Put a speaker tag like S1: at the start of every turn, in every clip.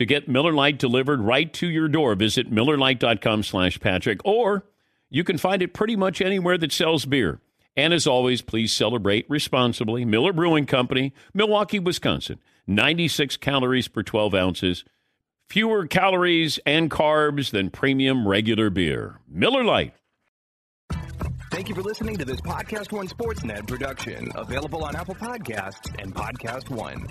S1: To get Miller Lite delivered right to your door, visit MillerLite.com slash Patrick, or you can find it pretty much anywhere that sells beer. And as always, please celebrate responsibly. Miller Brewing Company, Milwaukee, Wisconsin. 96 calories per 12 ounces. Fewer calories and carbs than premium regular beer. Miller Lite.
S2: Thank you for listening to this Podcast One Sportsnet production, available on Apple Podcasts and Podcast One.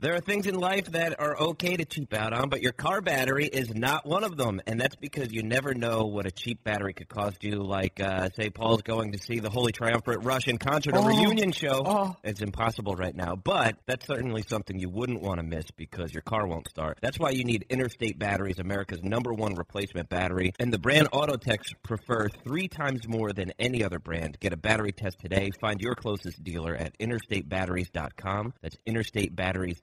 S3: There are things in life that are okay to cheap out on, but your car battery is not one of them. And that's because you never know what a cheap battery could cost you. Like, uh, say, Paul's going to see the Holy Triumphant Russian concert or
S4: Oh.
S3: reunion show.
S4: Oh.
S3: It's impossible right now, but that's certainly something you wouldn't want to miss because your car won't start. That's why you need Interstate Batteries, America's number one replacement battery. And the brand Autotex prefer three times more than any other brand. Get a battery test today. Find your closest dealer at interstatebatteries.com. That's Interstate Batteries,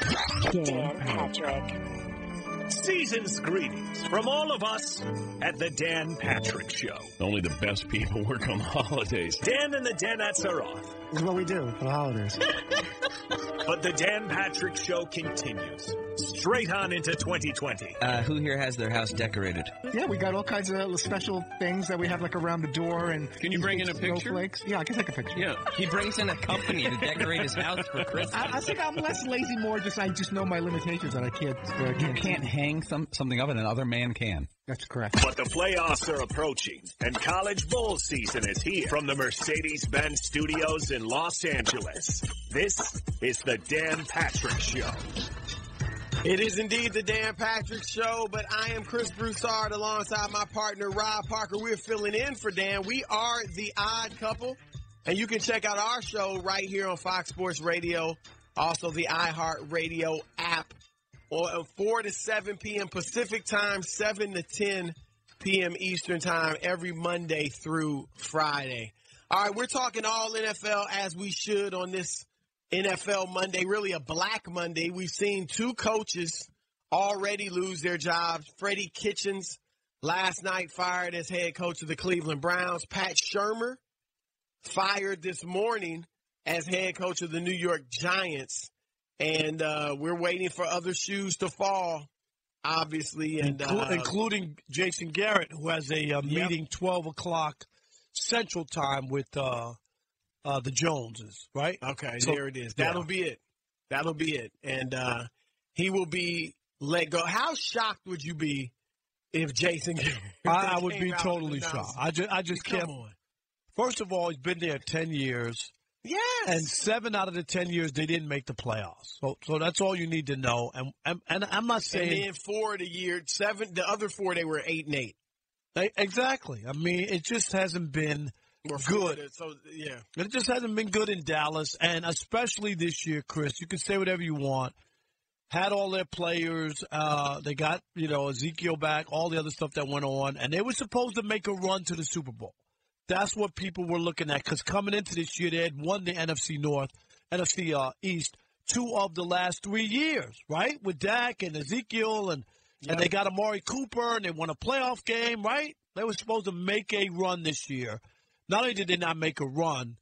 S5: Dan Patrick.
S6: Season's greetings from all of us at the Dan Patrick Show.
S1: Only the best people work on the holidays.
S6: Dan and the Danettes are off.
S7: This is what we do for the holidays.
S6: But the Dan Patrick Show continues straight on into 2020.
S8: Uh, who here has their house decorated?
S7: Yeah, we got all kinds of special things that we have like around the door and.
S1: Can you bring in a picture?
S7: Snowflakes. Yeah, I can take a picture.
S1: Yeah.
S8: He brings in a company to decorate his house for Christmas.
S7: I, I think I'm less lazy, more just I just know my limitations that I can't. Uh,
S9: You can't hang some, something up and another man can.
S7: That's correct.
S6: But the playoffs are approaching, and college bowl season is here. From the Mercedes-Benz Studios in Los Angeles, this is the Dan Patrick Show.
S10: It is indeed the Dan Patrick Show, but I am Chris Broussard alongside my partner Rob Parker. We're filling in for Dan. We are the odd couple, and you can check out our show right here on Fox Sports Radio, also the iHeart Radio app, or 4 to 7 p.m. Pacific time, 7 to 10 p.m. Eastern time, every Monday through Friday. All right, we're talking all NFL as we should on this NFL Monday, really a black Monday. We've seen two coaches already lose their jobs. Freddie Kitchens last night fired as head coach of the Cleveland Browns. Pat Shurmur fired this morning as head coach of the New York Giants. And uh, we're waiting for other shoes to fall obviously, and uh,
S4: including Jason Garrett, who has a uh,
S10: Yep.
S4: meeting 12 o'clock Central Time with uh, the Joneses, right?
S10: Okay,
S4: So-
S10: there it is. That'll be it. That'll be it. And uh, he will be let go. How shocked would you be if Jason? if
S4: I, I would be totally shocked. I just, I just can't.
S10: on.
S4: First of all, he's been there 10 years.
S10: Yes.
S4: And seven out of the 10 years, they didn't make the playoffs. So, so that's all you need to know. And, and, and I'm not saying.
S10: And then four of the year, seven. The other four, they were eight and eight.
S4: E- Exactly. I mean, it just hasn't been good.
S10: So yeah.
S4: It just hasn't been good in Dallas, and especially this year, Chris. You can say whatever you want. Had all their players. Uh, they got you know Ezekiel back, all the other stuff that went on, and they were supposed to make a run to the Super Bowl. That's what people were looking at because coming into this year, they had won the NFC North, NFC uh, East, two of the last three years, right? With Dak and Ezekiel, and and they got Amari Cooper, and they won a playoff game, right? They were supposed to make a run this year. Not only did they not make a run,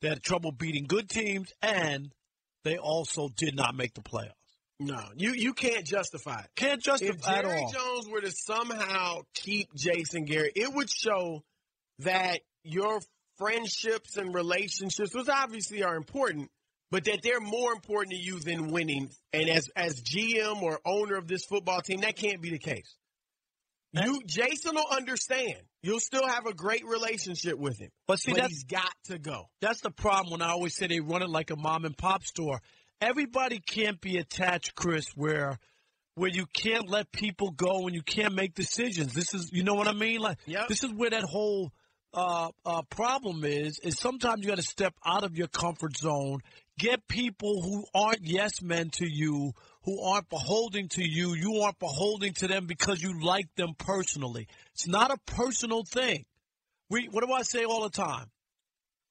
S4: they had trouble beating good teams, and they also did not make the playoffs.
S10: No, you you can't justify it.
S4: Can't
S10: If
S4: justify at
S10: Jerry
S4: all.
S10: Jones were to somehow keep Jason Garrett, it would show that your friendships and relationships, which obviously are important, but that they're more important to you than winning. And as as GM or owner of this football team, that can't be the case. You Jason will understand. You'll still have a great relationship with him.
S4: But see, that's-
S10: he's got to go.
S4: That's the problem when I always say they run it like a mom and pop store. Everybody can't be attached, Chris, where where you can't let people go and you can't make decisions. This is, you know what I mean? Like, this is where that whole uh, uh, problem is. Is sometimes you got to step out of your comfort zone, get people who aren't yes men to you, who aren't beholding to you. You aren't beholding to them because you like them personally. It's not a personal thing. We, what do I say all the time?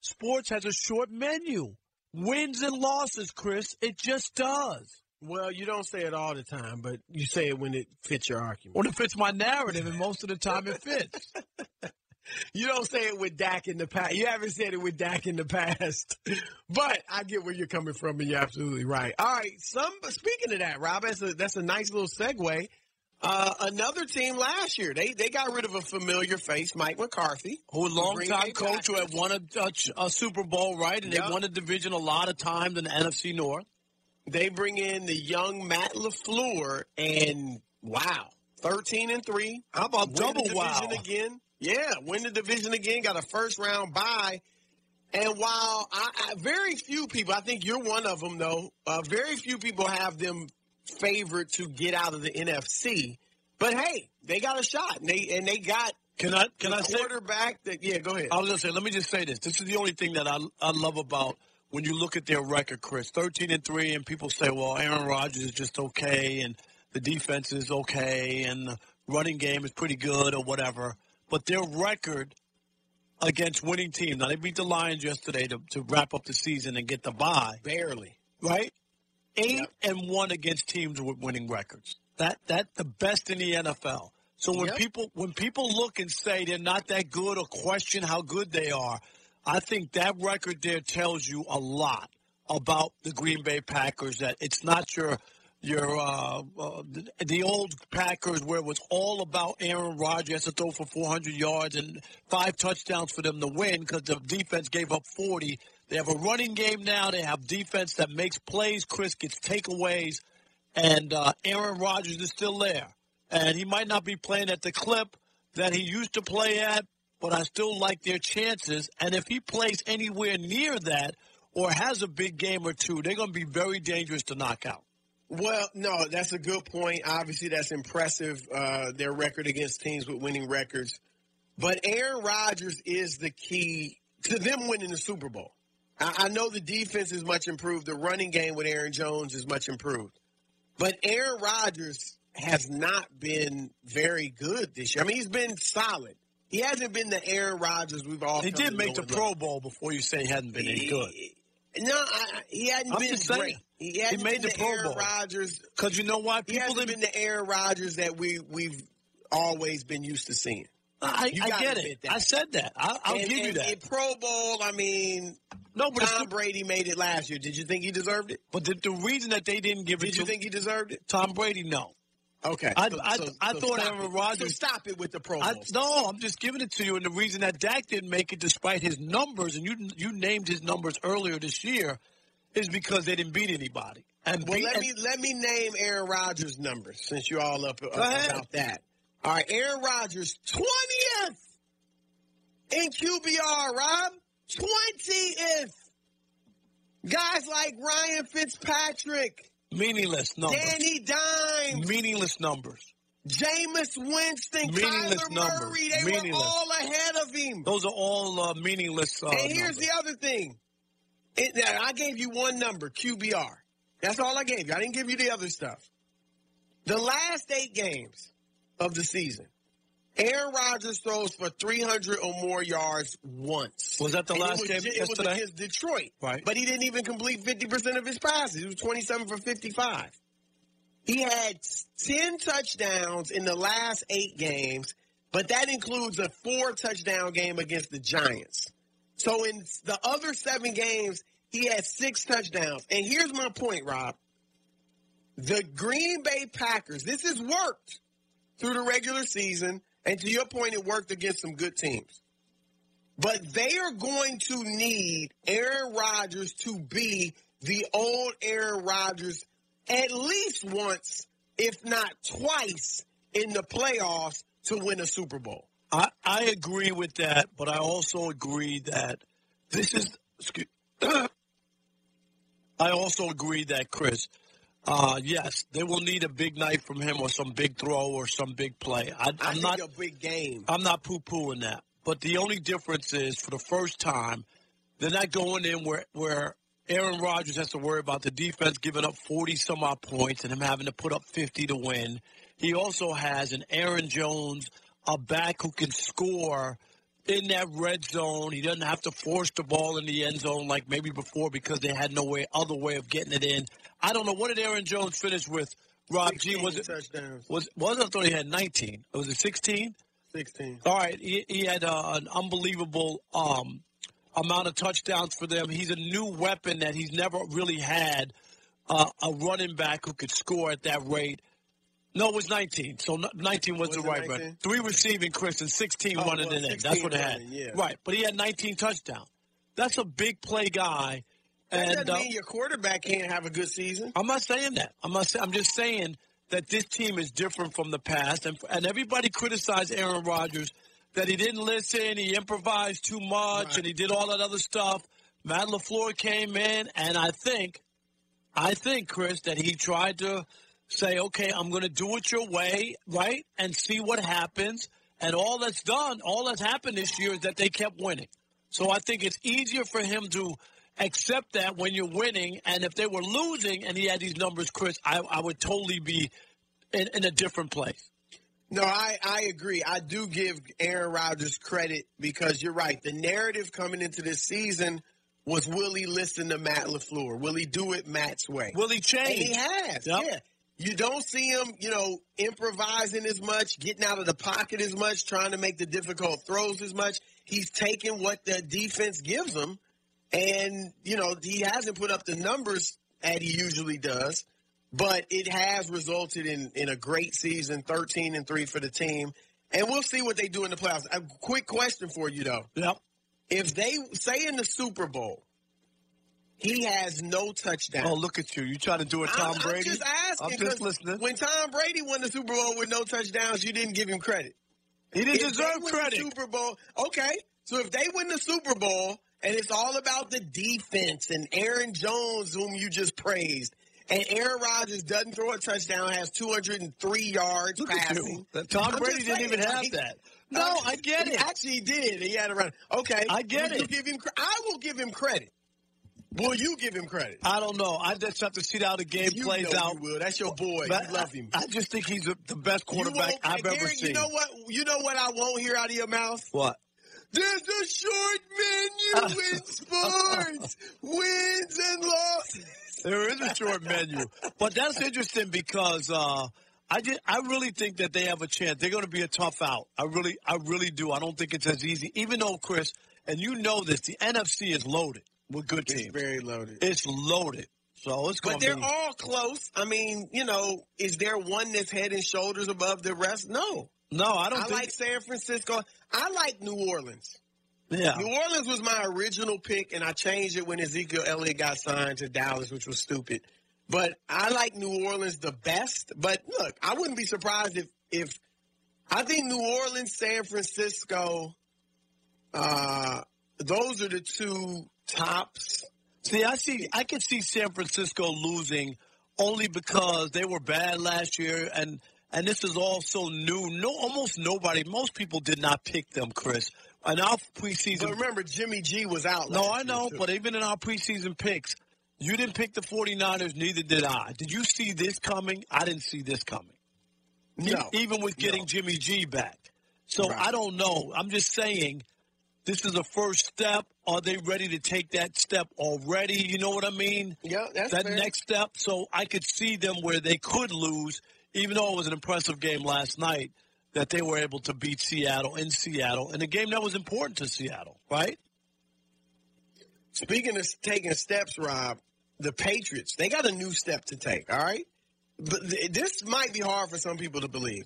S4: Sports has a short menu. Wins and losses, Chris. It just does.
S10: Well, you don't say it all the time, but you say it when it fits your argument.
S4: When it fits my narrative, and most of the time it fits.
S10: You don't say it with Dak in the past. You haven't said it with Dak in the past. But I get where you're coming from, and you're absolutely right. All right. Some speaking of that, Rob, that's a that's a nice little segue. Uh, another team last year, they they got rid of a familiar face, Mike McCarthy,
S4: Who a long time coach who had won a, a, a Super Bowl, right? And
S10: Yep.
S4: they won a division a lot of times in the NFC North.
S10: They bring in the young Matt LaFleur, and wow, thirteen and three.
S4: How about double wow?
S10: again? Yeah, win the division again. Got a first round bye. And while I, I, very few people, I think you're one of them, though. Uh, very few people have them favored to get out of the NFC. But hey, they got a shot, and they and they got
S4: Can I can I say
S10: quarterback that? Yeah, go ahead.
S4: I was gonna say, let me just say this. This is the only thing that I I love about when you look at their record, Chris. Thirteen and three, and people say, well, Aaron Rodgers is just okay, and the defense is okay, and the running game is pretty good, or whatever. But their record against winning teams. Now they beat the Lions yesterday to, to wrap up the season and get the bye.
S10: Barely.
S4: Right? Eight and one against teams with winning records. That that the best in the NFL. So when
S10: Yep.
S4: people when people look and say they're not that good or question how good they are, I think that record there tells you a lot about the Green Bay Packers. That it's not your your uh, uh, the, old Packers where it was all about Aaron Rodgers to throw for 400 yards and five touchdowns for them to win because the defense gave up 40. They have a running game now. They have defense that makes plays. Chris gets takeaways, and uh, Aaron Rodgers is still there. And he might not be playing at the clip that he used to play at, but I still like their chances. And if he plays anywhere near that or has a big game or two, they're going to be very dangerous to knock out.
S10: Well, no, that's a good point. Obviously, that's impressive. Uh, their record against teams with winning records, but Aaron Rodgers is the key to them winning the Super Bowl. I, I know the defense is much improved. The running game with Aaron Jones is much improved, but Aaron Rodgers has not been very good this year. I mean, he's been solid. He hasn't been the Aaron Rodgers we've all.
S4: He did make the Pro. Bowl before you say he hadn't been any good.
S10: No, I, he hadn't
S4: I'm
S10: been
S4: just saying.
S10: great. He,
S4: He
S10: hadn't
S4: made
S10: been
S4: the Pro
S10: Aaron
S4: Bowl.
S10: Rodgers
S4: Because you know why? People
S10: hasn't been the Aaron Rodgers that we we've always been used to seeing.
S4: I, I get it. I said that. I, I'll
S10: And-
S4: give you that.
S10: In Pro Bowl, I mean,
S4: no, but
S10: Tom Brady made it last year. Did you think he deserved it?
S4: But the, the reason that they didn't give it
S10: Did
S4: to
S10: you think he deserved it?
S4: Tom Brady, no.
S10: Okay.
S4: I,
S10: so-
S4: I,
S10: so-
S4: I
S10: so
S4: thought Aaron. Rodgers.
S10: Stop it with the Pro
S4: I, no, I'm just giving it to you. And the reason that Dak didn't make it, despite his numbers, and you you named his numbers earlier this year, is because they didn't beat anybody. And
S10: Well,
S4: beat-
S10: let me let me name Aaron Rodgers' numbers since you're all up, uh,
S4: up
S10: about that. All right, Aaron Rodgers, twentieth in QBR. Rob, twentieth. Guys like Ryan Fitzpatrick,
S4: meaningless numbers.
S10: Danny Dimes,
S4: meaningless numbers.
S10: Jameis Winston,
S4: Meaningless
S10: Kyler
S4: numbers.
S10: Murray. They
S4: Meaningless.
S10: were all ahead of him.
S4: Those are all uh, meaningless. Uh,
S10: and here's
S4: numbers.
S10: the other thing. It, now, I gave you one number, QBR. That's all I gave you. I didn't give you the other stuff. The last eight games of the season, Aaron Rodgers throws for 300 or more yards once.
S4: Was that the
S10: And
S4: last
S10: was,
S4: game
S10: It was against Detroit.
S4: Right.
S10: But he didn't even complete 50% of his passes. He was 27 for 55. He had 10 touchdowns in the last eight games, but that includes a four touchdown game against the Giants. So in the other seven games, he had six touchdowns. And here's my point, Rob. The Green Bay Packers, this has worked through the regular season. And to your point, it worked against some good teams. But they are going to need Aaron Rodgers to be the old Aaron Rodgers at least once, if not twice, in the playoffs to win a Super Bowl.
S4: I, I agree with that, but I also agree that this is. Excuse, I also agree that Chris, uh, yes, they will need a big night from him or some big throw or some big play. I,
S10: think
S4: not.
S10: a big game.
S4: I'm not poo pooing that. But the only difference is, for the first time, they're not going in where where Aaron Rodgers has to worry about the defense giving up 40 some odd points and him having to put up 50 to win. He also has an Aaron Jones, a back who can score in that red zone. He doesn't have to force the ball in the end zone like maybe before because they had no way other way of getting it in. I don't know what did Aaron Jones finish with. Rob G was it
S10: touchdowns?
S4: was was I thought he had 19. Was it 16?
S10: 16.
S4: All right, he, he had uh, an unbelievable um, amount of touchdowns for them. He's a new weapon that he's never really had. Uh, a running back who could score at that rate. No, it was 19. So 19 was,
S10: Was
S4: the right
S10: 19?
S4: Three receiving, Chris, and 16
S10: Oh,
S4: running
S10: well,
S4: in it.
S10: 16
S4: That's what it had.
S10: running, yeah.
S4: Right, but he had 19 touchdowns. That's a big play guy.
S10: That
S4: and
S10: doesn't
S4: uh,
S10: mean your quarterback can't have a good season.
S4: I'm not saying that. I'm not. Say, I'm just saying that this team is different from the past, and and everybody criticized Aaron Rodgers that he didn't listen, he improvised too much, and he did all that other stuff. Matt LaFleur came in, and I think, I think Chris that he tried to say, okay, I'm going to do it your way, right, and see what happens. And all that's done, all that's happened this year is that they kept winning. So I think it's easier for him to accept that when you're winning. And if they were losing and he had these numbers, Chris, I, I would totally be in, in a different place.
S10: No, I, I agree. I do give Aaron Rodgers credit because you're right. The narrative coming into this season was will he listen to Matt LaFleur? Will he do it Matt's way?
S4: Will he
S10: And
S4: change?
S10: he has,
S4: Yep.
S10: yeah. You don't see him, you know, improvising as much, getting out of the pocket as much, trying to make the difficult throws as much. He's taking what the defense gives him, and you know he hasn't put up the numbers that he usually does, but it has resulted in in a great season, thirteen and three for the team, and we'll see what they do in the playoffs. A quick question for you though:
S4: Yep.
S10: If they say in the Super Bowl, he has no touchdown.
S4: Oh, look at you. You trying to do a Tom
S10: I'm,
S4: Brady?
S10: I'm just asking.
S4: I'm just listening.
S10: When Tom Brady won the Super Bowl with no touchdowns, you didn't give him credit.
S4: He didn't
S10: If
S4: deserve credit.
S10: Super Bowl, okay. So if they win the Super Bowl and it's all about the defense and Aaron Jones, whom you just praised, and Aaron Rodgers doesn't throw a touchdown, has 203 yards
S4: Look at
S10: passing.
S4: you. Tom
S10: I'm
S4: Brady didn't even have that. No,
S10: uh,
S4: I get it.
S10: Actually, he did. He had a run. Okay,
S4: I get it.
S10: give him. I will give him credit. Will you give him credit?
S4: I don't know. I just have to see how the game
S10: You
S4: plays out.
S10: you will. That's your boy.
S4: But
S10: you love him.
S4: I, I just think he's the, the best quarterback I've ever seen.
S10: You know what? You know what I won't hear out of your mouth?
S4: What?
S10: There's a short menu in sports. Wins and losses.
S4: There is a short menu, but that's interesting because uh, I just, I really think that they have a chance. They're going to be a tough out. I really, I really do. I don't think it's as easy. Even though Chris, and you know this, the NFC is loaded with good
S10: team.
S4: It's
S10: very loaded.
S4: It's loaded.
S9: So it's
S10: But
S9: going
S10: they're
S9: be.
S10: all close. I mean, you know, is there one that's head and shoulders above the rest? No.
S9: No, I don't
S10: I
S9: think.
S10: like San Francisco. I like New Orleans.
S9: yeah.
S10: New Orleans was my original pick, and I changed it when Ezekiel Elliott got signed to Dallas, which was stupid. But I like New Orleans the best. But look, I wouldn't be surprised if if I think New Orleans, San Francisco, uh, those are the two tops.
S4: See, I see. I can see San Francisco losing only because they were bad last year, and and this is all so new. No, almost nobody. Most people did not pick them, Chris. And our preseason.
S10: But remember, Jimmy G was out.
S4: No, I know, but even in our preseason picks, you didn't pick the 49ers, neither did I. Did you see this coming? I didn't see this coming.
S10: No.
S4: Even with getting
S10: No.
S4: Jimmy G back. So
S10: Right.
S4: I don't know. I'm just saying this is a first step. Are they ready to take that step already? You know what I mean?
S10: Yeah, that's
S4: that
S10: fair.
S4: next step. So I could see them where they could lose, even though it was an impressive game last night, that they were able to beat Seattle in Seattle in a game that was important to Seattle, right?
S10: Speaking of taking steps, Rob, the Patriots, they got a new step to take, all right? But th- this might be hard for some people to believe.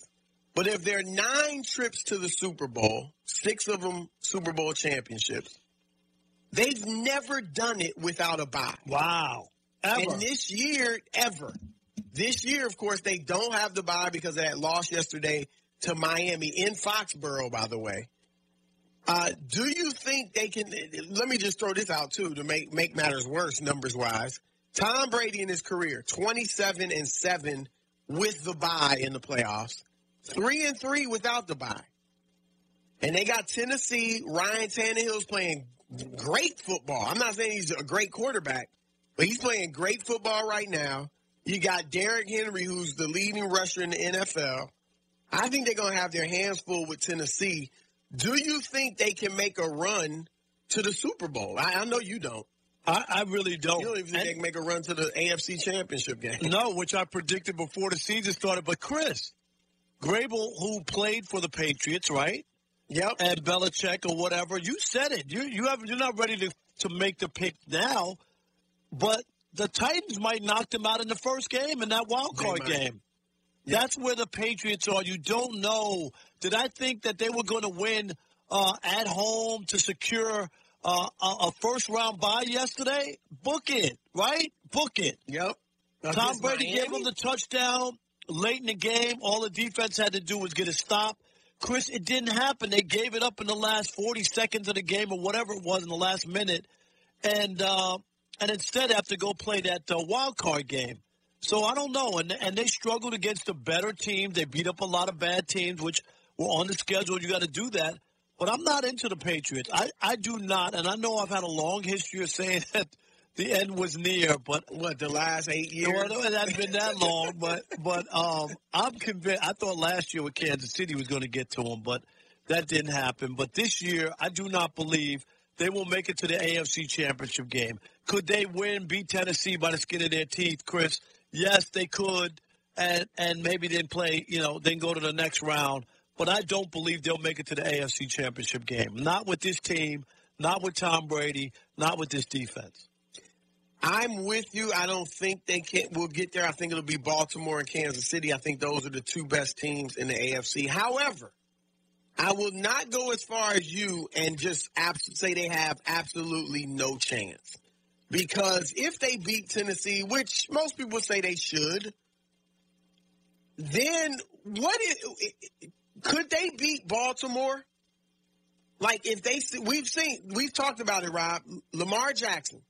S10: But if there are nine trips to the Super Bowl, six of them Super Bowl championships, they've never done it without a bye.
S4: Wow. Ever.
S10: And this year, ever. This year, of course, they don't have the bye because of that loss yesterday to Miami in Foxborough, by the way. Uh, do you think they can? Let me just throw this out too to make make matters worse, numbers wise. Tom Brady in his career, twenty seven and seven with the bye in the playoffs, three and three without the bye, and they got Tennessee. Ryan Tannehill's playing great football. I'm not saying he's a great quarterback, but he's playing great football right now. You got Derrick Henry, who's the leading rusher in the NFL. I think they're going to have their hands full with Tennessee. Do you think they can make a run to the Super Bowl? I, I know you don't.
S4: I, I really don't.
S10: You don't even think they can make a run to the AFC Championship game.
S4: No, which I predicted before the season started. But Chris, Vrabel, who played for the Patriots, right?
S10: Yep.
S4: And Belichick or whatever, you said it. You you have you're not ready to to make the pick now, but the Titans might knock them out in the first game in that wild card game. That's where the Patriots are. You don't know. Did I think that they were going to win uh, at home to secure uh, a, a first round bye yesterday? Book it, right? Book it.
S10: Yep.
S4: Tom Brady
S10: Miami?
S4: gave them the touchdown late in the game. All the defense had to do was get a stop. Chris, it didn't happen. They gave it up in the last 40 seconds of the game or whatever it was in the last minute. And uh, and instead have to go play that uh, wild card game. So I don't know. And, and they struggled against a better team. They beat up a lot of bad teams, which were on the schedule. You got to do that. But I'm not into the Patriots. I, I do not. And I know I've had a long history of saying that the end was near, but
S10: What, the last eight years?
S4: well, it hasn't been that long, but but um, I'm convinced. I thought last year with Kansas City was going to get to them, but that didn't happen. But this year, I do not believe they will make it to the AFC Championship game. Could they win, beat Tennessee by the skin of their teeth, Chris? Yes, they could, and and maybe then play, you know, then go to the next round. But I don't believe they'll make it to the AFC Championship game. Not with this team, not with Tom Brady, not with this defense.
S10: I'm with you. I don't think they can we'll get there. I think it'll be Baltimore and Kansas City. I think those are the two best teams in the AFC. However, I will not go as far as you and just abs- say they have absolutely no chance. Because if they beat Tennessee, which most people say they should, then what is, could they beat Baltimore? Like if they we've seen we've talked about it, Rob. Lamar Jackson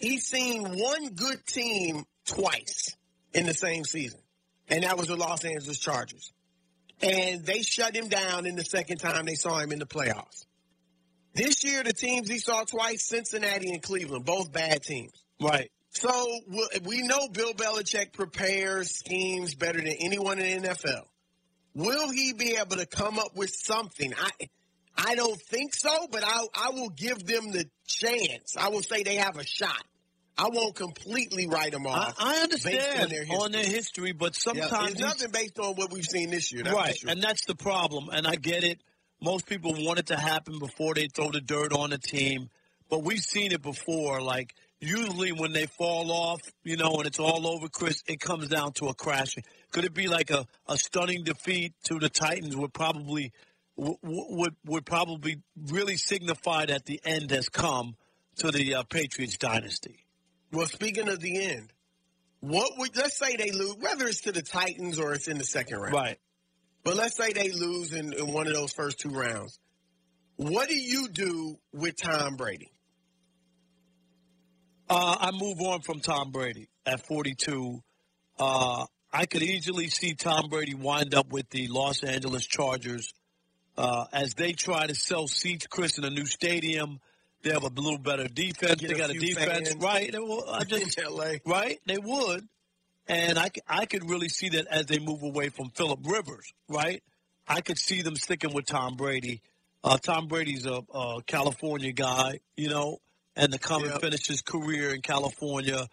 S10: he's seen one good team twice in the same season, and that was the Los Angeles Chargers. And they shut him down in the second time they saw him in the playoffs. This year, the teams he saw twice, Cincinnati and Cleveland, both bad teams.
S4: Right.
S10: So we- know Bill Belichick prepares schemes better than anyone in the NFL. Will he be able to come up with something? I I don't think so, but I I will give them the chance. I will say they have a shot. I won't completely write them off.
S4: I
S10: based
S4: understand
S10: on their history.
S4: on their history, but
S10: Yeah,
S4: sometimes
S10: it's nothing based on what we've seen this year. that's
S4: right,
S10: sure.
S4: and that's the problem. And I get it. Most people want it to happen before they throw the dirt on the team, but we've seen it before. Like usually when they fall off, you know, and it's all over, Chris, it comes down to a crashing. Could it be like a, a stunning defeat to the Titans would probably would would, would probably really signify that the end has come to the uh, Patriots dynasty.
S10: Well, speaking of the end, what would let's say they lose, whether it's to the Titans or it's in the second round,
S4: right?
S10: But let's say they lose in, in one of those first two rounds. What do you do with Tom Brady?
S4: Uh, I move on from Tom Brady at 42. Uh, I could easily see Tom Brady wind up with the Los Angeles Chargers uh, as they try to sell seats, Chris, in a new stadium. They have a little better defense. They got a defense,
S10: fans.
S4: right? They will- I just
S10: LA.
S4: right? They would, and I, I could really see that as they move away from Philip Rivers, right? I could see them sticking with Tom Brady. Uh, Tom Brady's a, a California guy, you know, and to come and
S10: Yep.
S4: finish his career in California.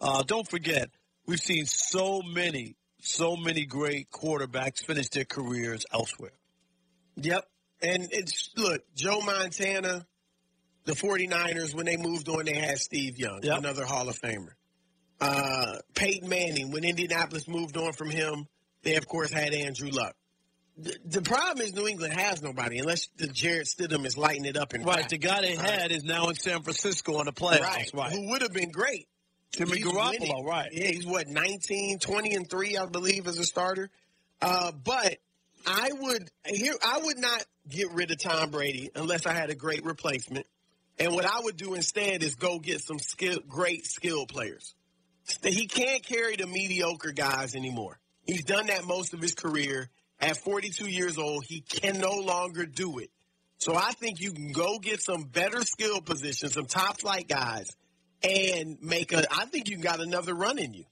S4: Uh, don't forget, we've seen so many, so many great quarterbacks finish their careers elsewhere.
S10: Yep. And it's look, Joe Montana, the 49ers, when they moved on, they had Steve Young,
S4: Yep.
S10: another Hall of Famer. Uh, Peyton Manning, when Indianapolis moved on from him, they of course had Andrew Luck. The, the problem is New England has nobody unless the Jarrett Stidham is lighting it up in
S4: Right, the guy they
S10: Right.
S4: had is now in San Francisco on the playoffs.
S10: right.
S4: Right,
S10: Who would have been great.
S4: Jimmy
S10: He's
S4: Garoppolo,
S10: winning.
S4: right?
S10: Yeah, he's what 19, 20 and 3 I believe as a starter. Uh, but I would here I would not get rid of Tom Brady unless I had a great replacement. And what I would do instead is go get some skill great skill players. He can't carry the mediocre guys anymore. He's done that most of his career. At 42 years old, he can no longer do it. So I think you can go get some better skill positions, some top flight guys, and make a. I think you got another run in you.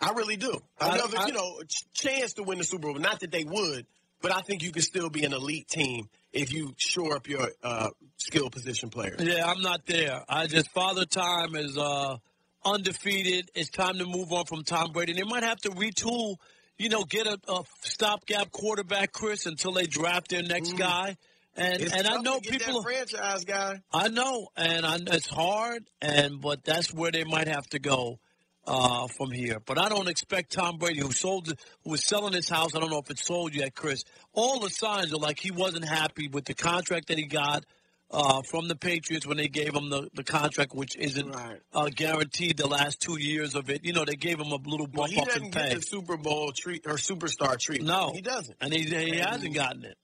S10: I really do.
S4: I-
S10: Another,
S4: I-
S10: you know, ch- chance to win the Super Bowl. Not that they would, but I think you could still be an elite team if you shore up your uh, skill position players.
S4: Yeah, I'm not there. I just Father Time is uh, undefeated. It's time to move on from Tom Brady. They might have to retool, you know, get a, a stopgap quarterback, Chris, until they draft their next guy. And
S10: It's
S4: and I know people.
S10: franchise guy.
S4: I know, and I, it's hard, and but that's where they might have to go uh, from here. But I don't expect Tom Brady, who sold, who was selling his house. I don't know if it's sold yet, Chris. All the signs are like he wasn't happy with the contract that he got uh, from the Patriots when they gave him the, the contract, which isn't
S10: Right.
S4: uh, guaranteed the last two years of it. You know, they gave him a little
S10: Well,
S4: bump
S10: he
S4: up
S10: doesn't
S4: in
S10: get
S4: pay.
S10: the Super Bowl treat or superstar treatment.
S4: No,
S10: he doesn't.
S4: and he, he hasn't gotten it.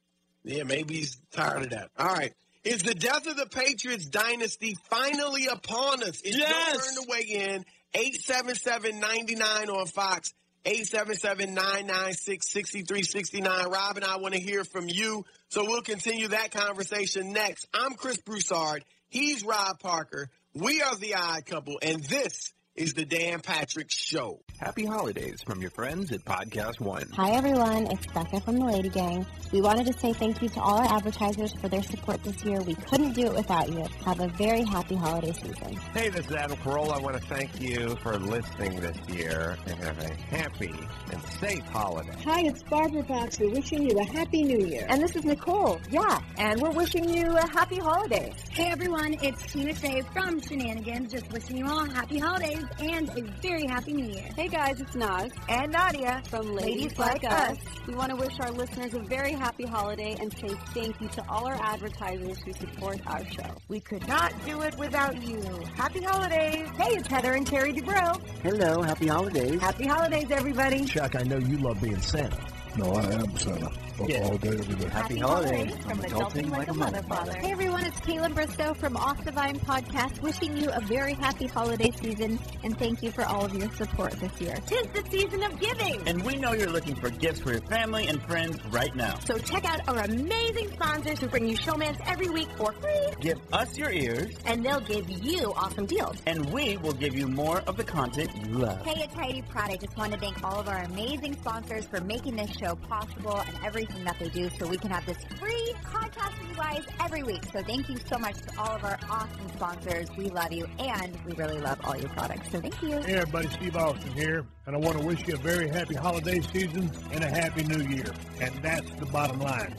S10: Yeah, maybe he's tired of that. All right. Is the death of the Patriots dynasty finally upon us? It's
S4: Yes.
S10: your turn to weigh in. 877-99 on Fox. 877-996-6369. Rob and I want to hear from you. So we'll continue that conversation next. I'm Chris Broussard. He's Rob Parker. We are the odd couple, and this is the Dan Patrick Show.
S2: Happy holidays from your friends at Podcast One.
S11: Hi everyone, it's Becca from the Lady Gang. We wanted to say thank you to all our advertisers for their support this year. We couldn't do it without you. Have a very happy holiday season.
S12: Hey, this is Adam Carolla. I want to thank you for listening this year and have a happy and safe holiday.
S13: Hi, it's Barbara Boxer wishing you a happy new year.
S14: And this is Nicole. Yeah, and we're wishing you a happy holiday.
S15: Hey everyone, it's Tina Fey from Shenanigans, just wishing you all happy holidays and a very happy new year.
S16: Hey guys, it's Naz
S14: And Nadia
S16: from
S14: Ladies Like Us.
S16: We want to wish our listeners a very happy holiday and say thank you to all our advertisers who support our show.
S14: We could not do it without you. Happy holidays. Hey, it's Heather and Terry Dubrow.
S17: Hello, happy holidays.
S14: Happy holidays, everybody.
S17: Chuck, I know you love being Santa.
S18: No, I am Santa.
S17: Yeah.
S18: All day, every day.
S17: Happy holidays from Adulting Like a Mother Father.
S16: Hey everyone, it's Kaitlyn Bristowe from Off the Vine Podcast, wishing you a very happy holiday season and thank you for all of your support this year.
S15: Tis the season of giving.
S17: And we know you're looking for gifts for your family and friends right now.
S15: So check out our amazing sponsors who bring you showmans every week for free,
S17: Give us your ears,
S15: and they'll give you awesome deals.
S17: and we will give you more of the content you love.
S16: Hey, it's Heidi Pratt. I just want to thank all of our amazing sponsors for making this show possible and everything that they do so we can have this free podcast for you guys every week. So thank you so much to all of our awesome sponsors. We love you and we really love all your products. So thank you.
S19: Hey everybody, Steve Austin here, and I want to wish you a very happy holiday season and a happy new year. And that's the bottom line.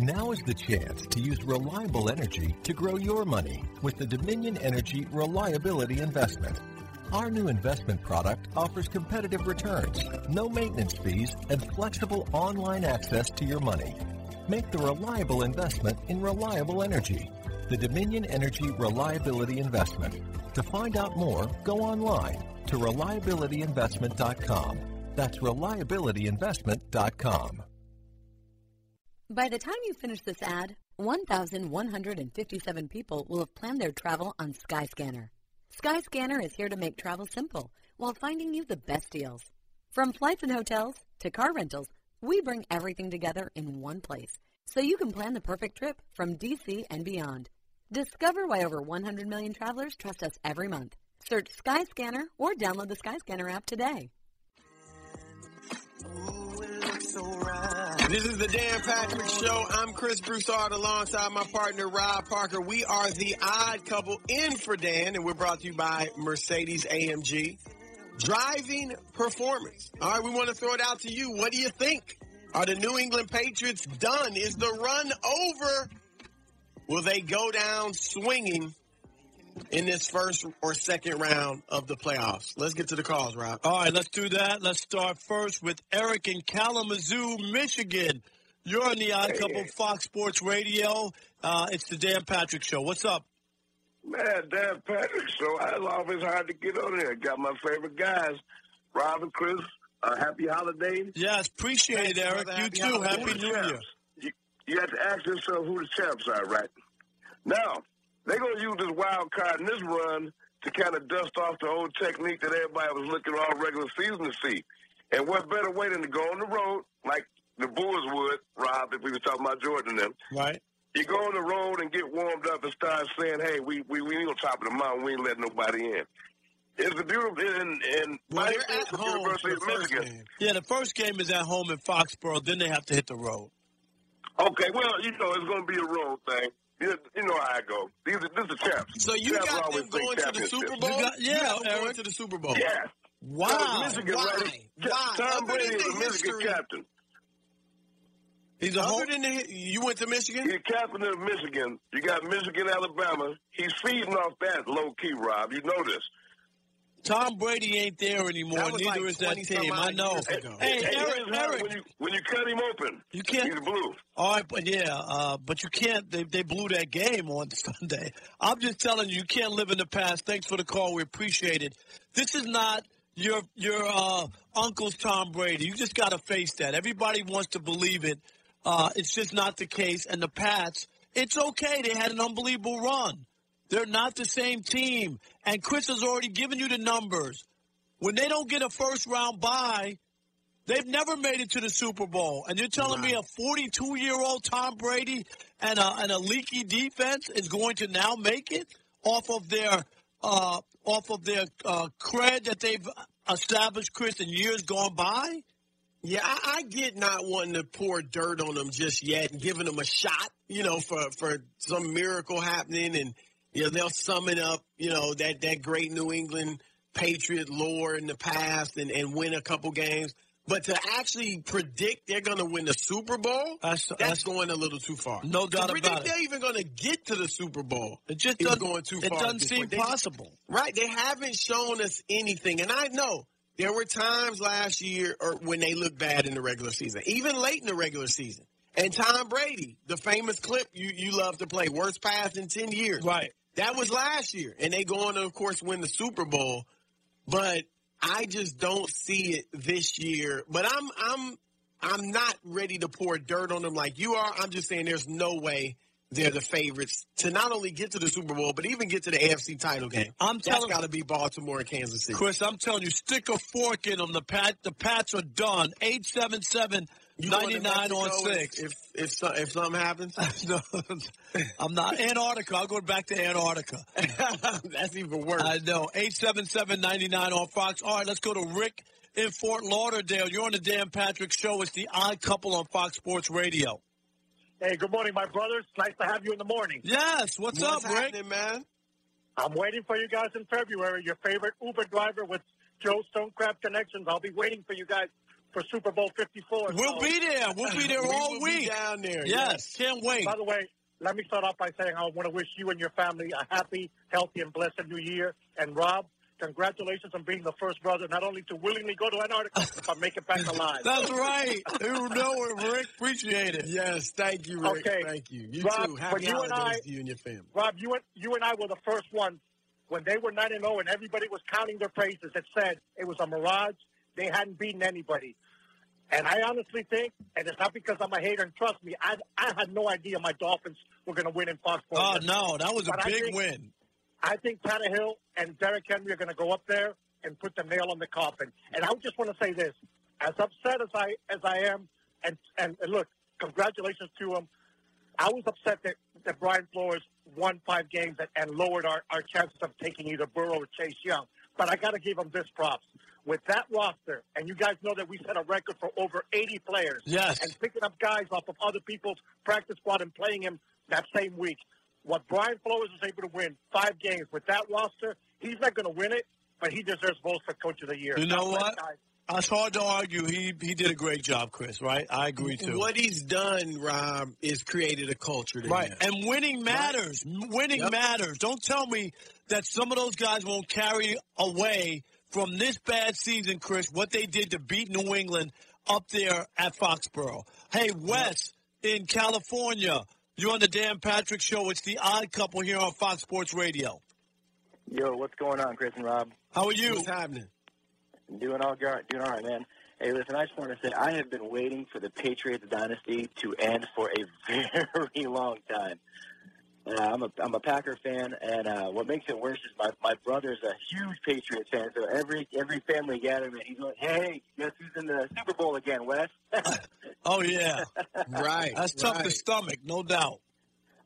S20: Now is the chance to use reliable energy to grow your money with the Dominion Energy Reliability Investment. Our new investment product offers competitive returns, no maintenance fees, and flexible online access to your money. Make the reliable investment in reliable energy. The Dominion Energy Reliability Investment. To find out more, go online to reliabilityinvestment.com. That's reliabilityinvestment.com.
S21: By the time you finish this ad, 1,157 people will have planned their travel on Skyscanner. Skyscanner is here to make travel simple while finding you the best deals. From flights and hotels to car rentals, we bring everything together in one place so you can plan the perfect trip from DC and beyond. Discover why over 100 million travelers trust us every month. Search Skyscanner or download the Skyscanner app today.
S10: This is the Dan Patrick Show. I'm Chris Broussard alongside my partner Rob Parker. We are the odd couple in for Dan, and we're brought to you by Mercedes AMG. Driving performance. All right, we want to throw it out to you. What do you think? Are the New England Patriots done? Is the run over? Will they go down swinging in this first or second round of the playoffs? Let's get to the calls, Rob.
S4: All right, let's do that. Let's start first with Eric in Kalamazoo, Michigan. You're on the Odd
S22: Hey.
S4: Couple Fox Sports Radio. Uh, it's the Dan Patrick Show. What's up?
S22: Man, Dan Patrick Show. It's always hard to get on here. Got my favorite guys, Rob and Chris. Uh, happy holidays.
S4: Yes, appreciate it, Eric. You too. Happy New Year.
S22: You, you have to ask yourself who the champs are, right? Now, they're going to use this wild card in this run to kind of dust off the old technique that everybody was looking all regular season to see. And what better way than to go on the road, like the Bulls would, Rob, if we were talking about Jordan and them.
S4: Right.
S22: You go on the road and get warmed up and start saying, hey, we, we, we ain't on top of the mountain. We ain't letting nobody in. It's a beautiful, and, and
S4: Well, they're at home
S22: University of Michigan.
S4: Yeah, the first game is at home in Foxborough. Then they have to hit the road.
S22: Okay, well, you know, it's going to be a road thing. You, you know how I go. These are, this is the champs.
S10: So you
S22: Champs
S10: got
S22: always
S10: them going to the. Super Bowl?
S4: You got- yeah,
S10: You got them going to the Super Bowl.
S22: Yeah.
S10: Wow.
S22: So Michigan,
S10: Why?
S22: right?
S10: Why?
S22: Tom
S10: Other
S22: Brady is a Michigan
S10: history-
S22: captain.
S4: He's a
S10: Other than the, you went to Michigan?
S22: He's captain of Michigan. You got Michigan, Alabama. He's feeding off that low key, Rob. You know this.
S4: Tom Brady ain't there anymore.
S22: That
S4: Neither
S22: like
S4: is that team. I know.
S22: years
S4: Hey,
S22: ago. Hey,
S4: Eric, Eric.
S22: When you, when you cut him open,
S4: You can't.
S22: he's blue.
S4: All right, but yeah, uh, but you can't. They, they blew that game on Sunday. I'm just telling you, you can't live in the past. Thanks for the call. We appreciate it. This is not your your uh, uncle's Tom Brady. You just got to face that. Everybody wants to believe it. Uh, it's just not the case. And the Pats, it's okay. They had an unbelievable run. They're not the same team. And Chris has already given you the numbers. When they don't get a first round bye, They've never made it to the Super Bowl, and you're telling me a 42 year old Tom Brady and a, and a leaky defense is going to now make it off of their uh, off of their uh, cred that they've established, Chris, in years gone by?
S10: Yeah, I, I get not wanting to pour dirt on them just yet and giving them a shot, you know, for, for some miracle happening and you know, they'll summon up, you know, that, that great New England Patriot lore in the past and, and win a couple games. But to actually predict they're going to win the Super Bowl, that's, going a little too far.
S4: No doubt
S10: to
S4: about it.
S10: they're even going to get to the Super Bowl,
S4: It just
S10: is
S4: doesn't,
S10: going too
S4: it
S10: far. at
S4: doesn't seem
S10: point. They-
S4: possible.
S10: Right. They haven't shown us anything. And I know there were times last year or when they looked bad in the regular season, even late in the regular season. And Tom Brady, the famous clip you, you love to play, worst pass in 10 years.
S4: Right.
S10: That was last year. And they go on to, of course, win the Super Bowl. But I just don't see it this year. But I'm I'm I'm not ready to pour dirt on them like you are. I'm just saying there's no way they're the favorites to not only get to the Super Bowl, but even get to the AFC title game.
S4: I'm
S10: That's
S4: telling-
S10: got to be Baltimore and Kansas City.
S4: Chris, I'm telling you, stick a fork in them. The Pat, the Pats are done. 877
S10: You
S4: 99 on 6.
S10: If if, if, so- if something happens,
S4: no, I'm not. Antarctica. I'll go back to Antarctica.
S10: that's even worse.
S4: I know. 877-99 on Fox. All right, let's go to Rick in Fort Lauderdale. You're on the Dan Patrick Show. It's the odd couple on Fox Sports Radio.
S23: Hey, good morning, my brothers. Nice to have you in the morning.
S4: Yes, what's,
S10: What's
S4: up, Rick?
S10: man?
S23: I'm waiting for you guys in February. Your favorite Uber driver with Joe Stonecraft Connections. I'll be waiting for you guys for Super Bowl 54.
S4: We'll
S23: So-
S4: be there. We'll be there
S10: We
S4: all
S10: will be
S4: week.
S10: down there,
S4: Yes, can't wait.
S23: By the way, let me start off by saying I want to wish you and your family a happy, healthy, and blessed New Year. And Rob, congratulations on being the first brother not only to willingly go to Antarctica but make it back alive.
S4: That's right. You know it, Rick. Appreciate it.
S10: Yes, thank you, Rick.
S23: Okay.
S10: Thank you. You
S23: Rob,
S10: too. Happy
S23: you and
S10: holidays
S23: I-
S10: to you and your family.
S23: Rob, you and you and I were the first ones when they were nine and zero, and everybody was counting their praises. That said it was a mirage. They hadn't beaten anybody. And I honestly think, and it's not because I'm a hater, and trust me, I I had no idea my Dolphins were going to win in Foxborough.
S4: Oh no, that was a
S23: But I
S4: big
S23: think-
S4: win.
S23: I think Tannehill and Derrick Henry are going to go up there and put the nail on the coffin. And I just want to say this: as upset as I as I am, and and, and look, congratulations to him. I was upset that, that Brian Flores won five games and, and lowered our, our chances of taking either Burrow or Chase Young. But I got to give him this props. With that roster, and you guys know that we set a record for over 80 players.
S4: Yes.
S23: And picking up guys off of other people's practice squad and playing him that same week. What Brian Flores was able to win five games with that roster, he's not going to win it, but he deserves votes for Coach of the Year.
S4: You know what?
S23: guys.
S4: It's hard to argue. He he did a great job, Chris. Right? I agree too.
S10: What he's done, Rob, is created a culture. There.
S4: Right. And winning matters. Winning
S10: Yep.
S4: matters. Don't tell me that some of those guys won't carry away from this bad season, Chris, what they did to beat New England up there at Foxborough. Hey, Wes in California, you're on the Dan Patrick Show. It's the odd couple here on Fox Sports Radio.
S24: Yo, what's going on, Chris and Rob?
S4: How are you?
S10: What's happening?
S24: Doing all gar- doing all right, man. Hey, listen, I just want to say I have been waiting for the Patriots dynasty to end for a very long time. Uh, I'm a I'm a Packer fan, and uh, what makes it worse is my my brother's a huge Patriots fan. So every every family gathering, he's like, "Hey, guess who's in the Super Bowl again, Wes?"
S4: Oh, yeah.
S10: Right.
S4: That's tough to stomach, no doubt.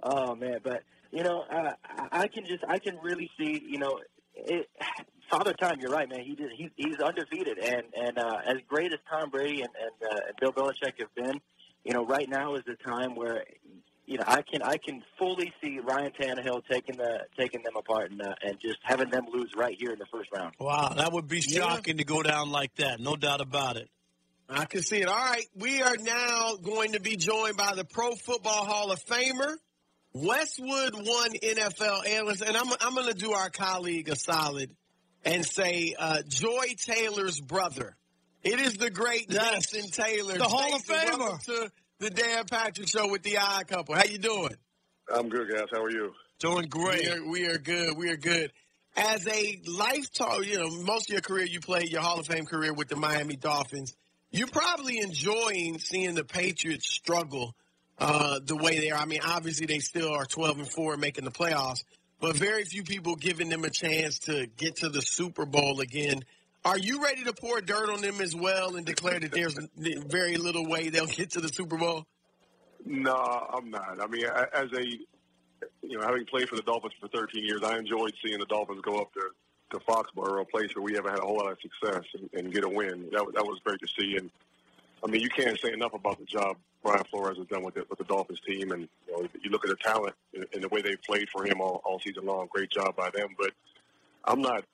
S24: Oh man, but you know, uh, I I can just I can really see, you know, it, Father Time. You're right, man. He did. He's he's undefeated, and and uh, as great as Tom Brady and and, uh, and Bill Belichick have been, you know, right now is the time where. You know, I can I can fully see Ryan Tannehill taking the taking them apart and uh, and just having them lose right here in the first round.
S4: Wow, that would be shocking to go down like that. No doubt about it.
S10: I can see it. All right, we are now going to be joined by the Pro Football Hall of Famer, Westwood One NFL analyst, and I'm I'm going to do our colleague a solid and say uh, Joy Taylor's brother. It is the great
S4: Yes.
S10: Jason Taylor,
S4: The Hall of
S10: Jason, welcome
S4: Famer.
S10: to the Dan Patrick Show with the Odd Couple. How you doing?
S22: I'm good, guys. How are you?
S4: Doing great.
S10: We are, we are good. We are good. As a lifetime, you know, most of your career you played your Hall of Fame career with the Miami Dolphins. You're probably enjoying seeing the Patriots struggle uh, the way they are. I mean, obviously they still are 12 and four, making the playoffs, but very few people giving them a chance to get to the Super Bowl again. Are you ready to pour dirt on them as well and declare that there's very little way they'll get to the Super Bowl?
S25: No, I'm not. I mean, as a you know, having played for the Dolphins for 13 years, I enjoyed seeing the Dolphins go up to to Foxborough, a place where we haven't had a whole lot of success, and, and get a win. That that was great to see. And I mean, you can't say enough about the job Brian Flores has done with the, with the Dolphins team. And you, know, you look at the talent and, the way they played for him all, all season long. Great job by them. But I'm not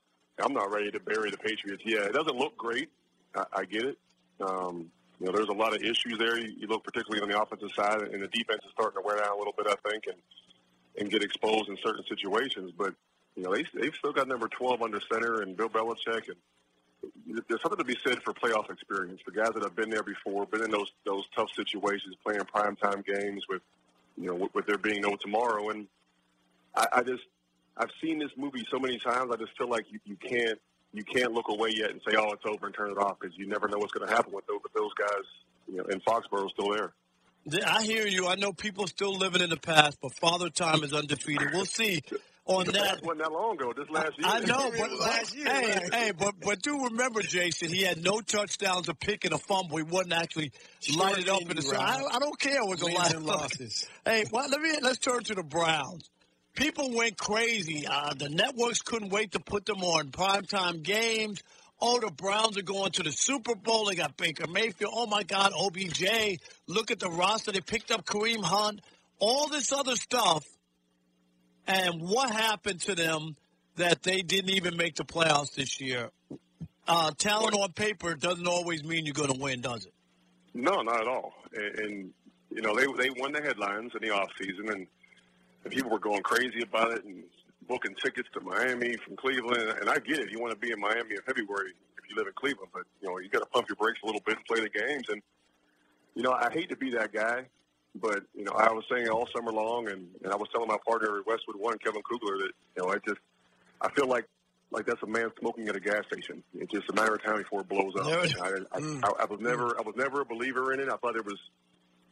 S25: I'm not ready to bury the Patriots. Yeah, it doesn't look great. I, I get it. Um, you know, there's a lot of issues there. You, you look particularly on the offensive side, and the defense is starting to wear down a little bit, I think, and and get exposed in certain situations. But you know, they they've still got number 12 under center and Bill Belichick, and there's something to be said for playoff experience. The guys that have been there before, been in those those tough situations, playing primetime games with you know with, with there being no tomorrow, and I, I just I've seen this movie so many times. I just feel like you, you can't you can't look away yet and say, "Oh, it's over," and turn it off because you never know what's going to happen with those, with those guys. You know, and Foxborough still there.
S4: I hear you. I know people still living in the past, but Father Time is undefeated. We'll see on
S25: But
S4: that.
S25: wasn't that long ago. This last year.
S4: I know, but
S25: last year.
S4: hey,
S25: right?
S4: hey, but but do remember, Jason, he had no touchdowns, a pick, and a fumble. He wasn't actually lighted up in the.
S10: Sure,
S4: I, I don't care what the line
S10: and losses.
S4: Hey, well, let me let's turn to the Browns. People went crazy. Uh, the networks couldn't wait to put them on primetime games. Oh, the Browns are going to the Super Bowl. They got Baker Mayfield. Oh my God, OBJ. Look at the roster. They picked up Kareem Hunt. All this other stuff. And what happened to them that they didn't even make the playoffs this year? uh, talent on paper doesn't always mean you're going to win, does it?
S25: No, not at all. And, and you know, they they won the headlines in the off season, and, people were going crazy about it and booking tickets to Miami from Cleveland. And I get it. You want to be in Miami in February if you live in Cleveland, but you know, you got to pump your brakes a little bit and play the games. And you know, I hate to be that guy, but you know, I was saying all summer long, and, and I was telling my partner at Westwood One, Kevin Kugler, that you know, I just I feel like like that's a man smoking at a gas station. It's just a matter of time before it blows up. I, I, mm. I, I was never I was never a believer in it. I thought it was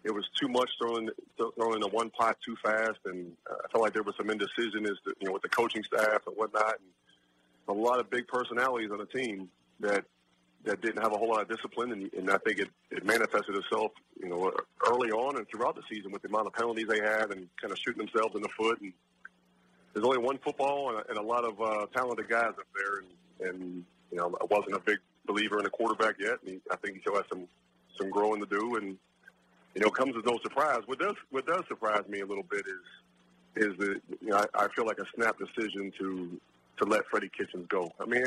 S25: it was too much thrown thrown into one pot too fast, and uh, I felt like there was some indecision as to you know with the coaching staff and whatnot, and a lot of big personalities on the team that that didn't have a whole lot of discipline, and, and I think it, it manifested itself you know early on and throughout the season with the amount of penalties they had and kind of shooting themselves in the foot and there's only one football and a, and a lot of uh, talented guys up there, and, and you know I wasn't a big believer in a quarterback yet, and he, I think he still has some some growing to do, and you know, comes as no surprise. What does what does surprise me a little bit is is that you know I, I feel like a snap decision to to let Freddie Kitchens go. I mean,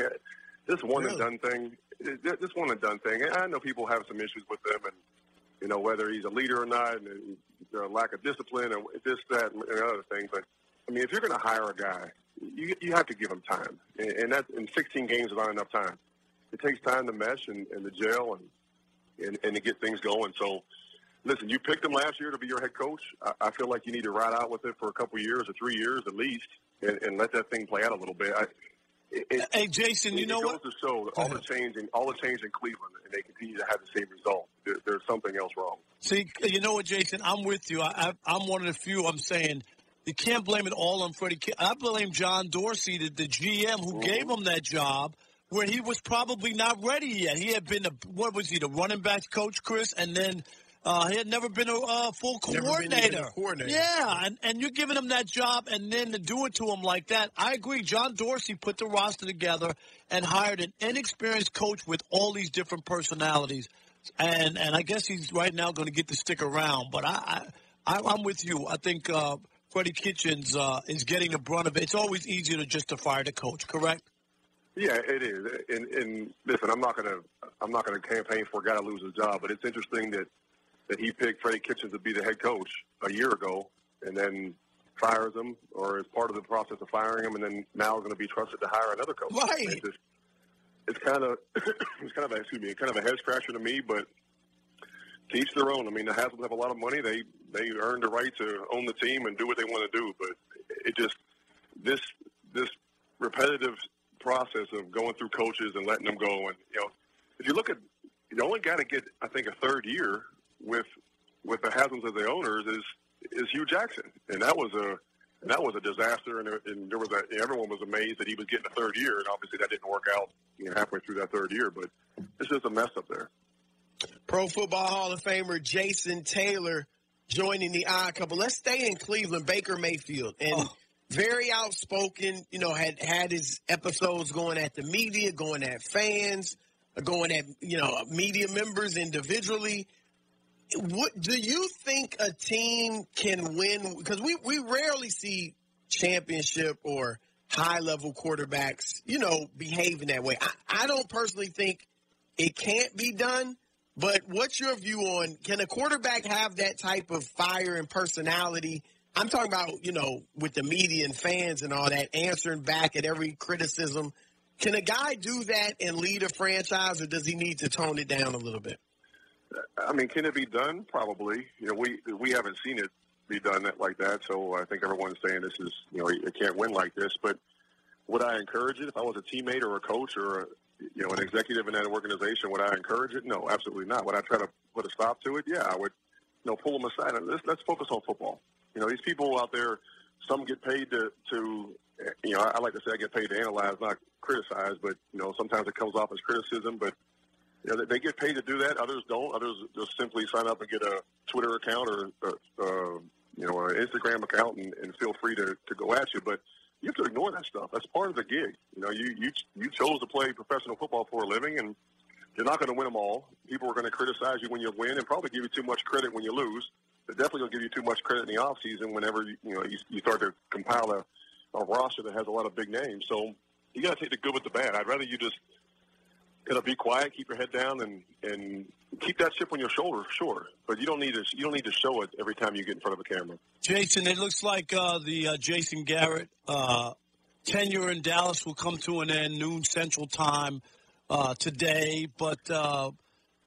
S25: this one really? and done thing, this one and done thing. And I know people have some issues with them, and you know whether he's a leader or not, and, the lack of discipline, and this, that, and other things. But I mean, if you're going to hire a guy, you you have to give him time, and, and that in 16 games is not enough time. It takes time to mesh and, and to gel and, and and to get things going. So, listen, you picked him last year to be your head coach. I, I feel like you need to ride out with it for a couple of years or three years at least, and, and let that thing play out a little bit. I,
S4: it, hey, Jason, you
S25: it
S4: know
S25: goes
S4: what?
S25: to show that all the change in all the change in Cleveland, and they continue to have the same result. There, there's something else wrong.
S4: See, you know what, Jason? I'm with you. I, I'm one of the few. I'm saying you can't blame it all on Freddie. I blame John Dorsey, the, the GM who mm-hmm. gave him that job, where he was probably not ready yet. He had been a what was he, the running backs coach, Chris, and then uh, he had never been a uh, full coordinator.
S10: A coordinator.
S4: Yeah, and, and you're giving him that job, and then to do it to him like that. I agree. John Dorsey put the roster together and hired an inexperienced coach with all these different personalities, and and I guess he's right now going to get to stick around. But I, I I'm with you. I think. Uh, Freddie Kitchens uh, is getting the brunt of it. It's always easier to just to fire the coach, correct?
S25: Yeah, it is. And, and listen, I'm not gonna I'm not gonna campaign for a guy to lose his job, but it's interesting that that he picked Freddie Kitchens to be the head coach a year ago, and then fires him, or is part of the process of firing him, and then now is going to be trusted to hire another coach.
S4: Right.
S25: It's, just, it's kind of it's kind of a, excuse me, kind of a head scratcher to me, but to each their own. I mean, the Haslam's have a lot of money. They they earned the right to own the team and do what they want to do. But it just this this repetitive process of going through coaches and letting them go, and you know, if you look at the only guy to get, I think, a third year with with the Haslams as the owners is is Hue Jackson, and that was a and that was a disaster. And, and there was a everyone was amazed that he was getting a third year, and obviously that didn't work out you know, halfway through that third year. But it's just a mess up there.
S10: Pro Football Hall of Famer Jason Taylor joining the odd couple. Let's stay in Cleveland. Baker Mayfield and oh. very outspoken. You know, had had his episodes going at the media, going at fans, going at you know media members individually. What do you think a team can win? Because we we rarely see championship or high level quarterbacks, you know, behaving that way. I, I don't personally think it can't be done. But what's your view on can a quarterback have that type of fire and personality? I'm talking about, you know, with the media and fans and all that, answering back at every criticism. Can a guy do that and lead a franchise, or does he need to tone it down a little bit?
S25: I mean, can it be done? Probably. You know, we we haven't seen it be done like that. So I think everyone's saying this is, you know, it can't win like this. But would I encourage it if I was a teammate or a coach or a, you know, an executive in that organization, would I encourage it? No, absolutely not. Would I try to put a stop to it? Yeah, I would, you know, pull them aside and let's, let's focus on football. You know, these people out there, some get paid to, to you know, I, I like to say I get paid to analyze, not criticize, but, you know, sometimes it comes off as criticism, but, you know, they get paid to do that. Others don't. Others just simply sign up and get a Twitter account or, uh, uh, you know, an Instagram account and, and feel free to, to go at you. But, you have to ignore that stuff. That's part of the gig. You know, you you you chose to play professional football for a living, and you're not going to win them all. People are going to criticize you when you win, and probably give you too much credit when you lose. They're definitely going to give you too much credit in the off season whenever you, you know you, you start to compile a, a roster that has a lot of big names. So you got to take the good with the bad. I'd rather you just kind of be quiet, keep your head down, and and keep that chip on your shoulder, sure. But you don't need to you don't need to show it every time you get in front of a camera.
S4: Jason, it looks like uh, the uh, Jason Garrett uh, tenure in Dallas will come to an end noon Central Time uh, today. But uh,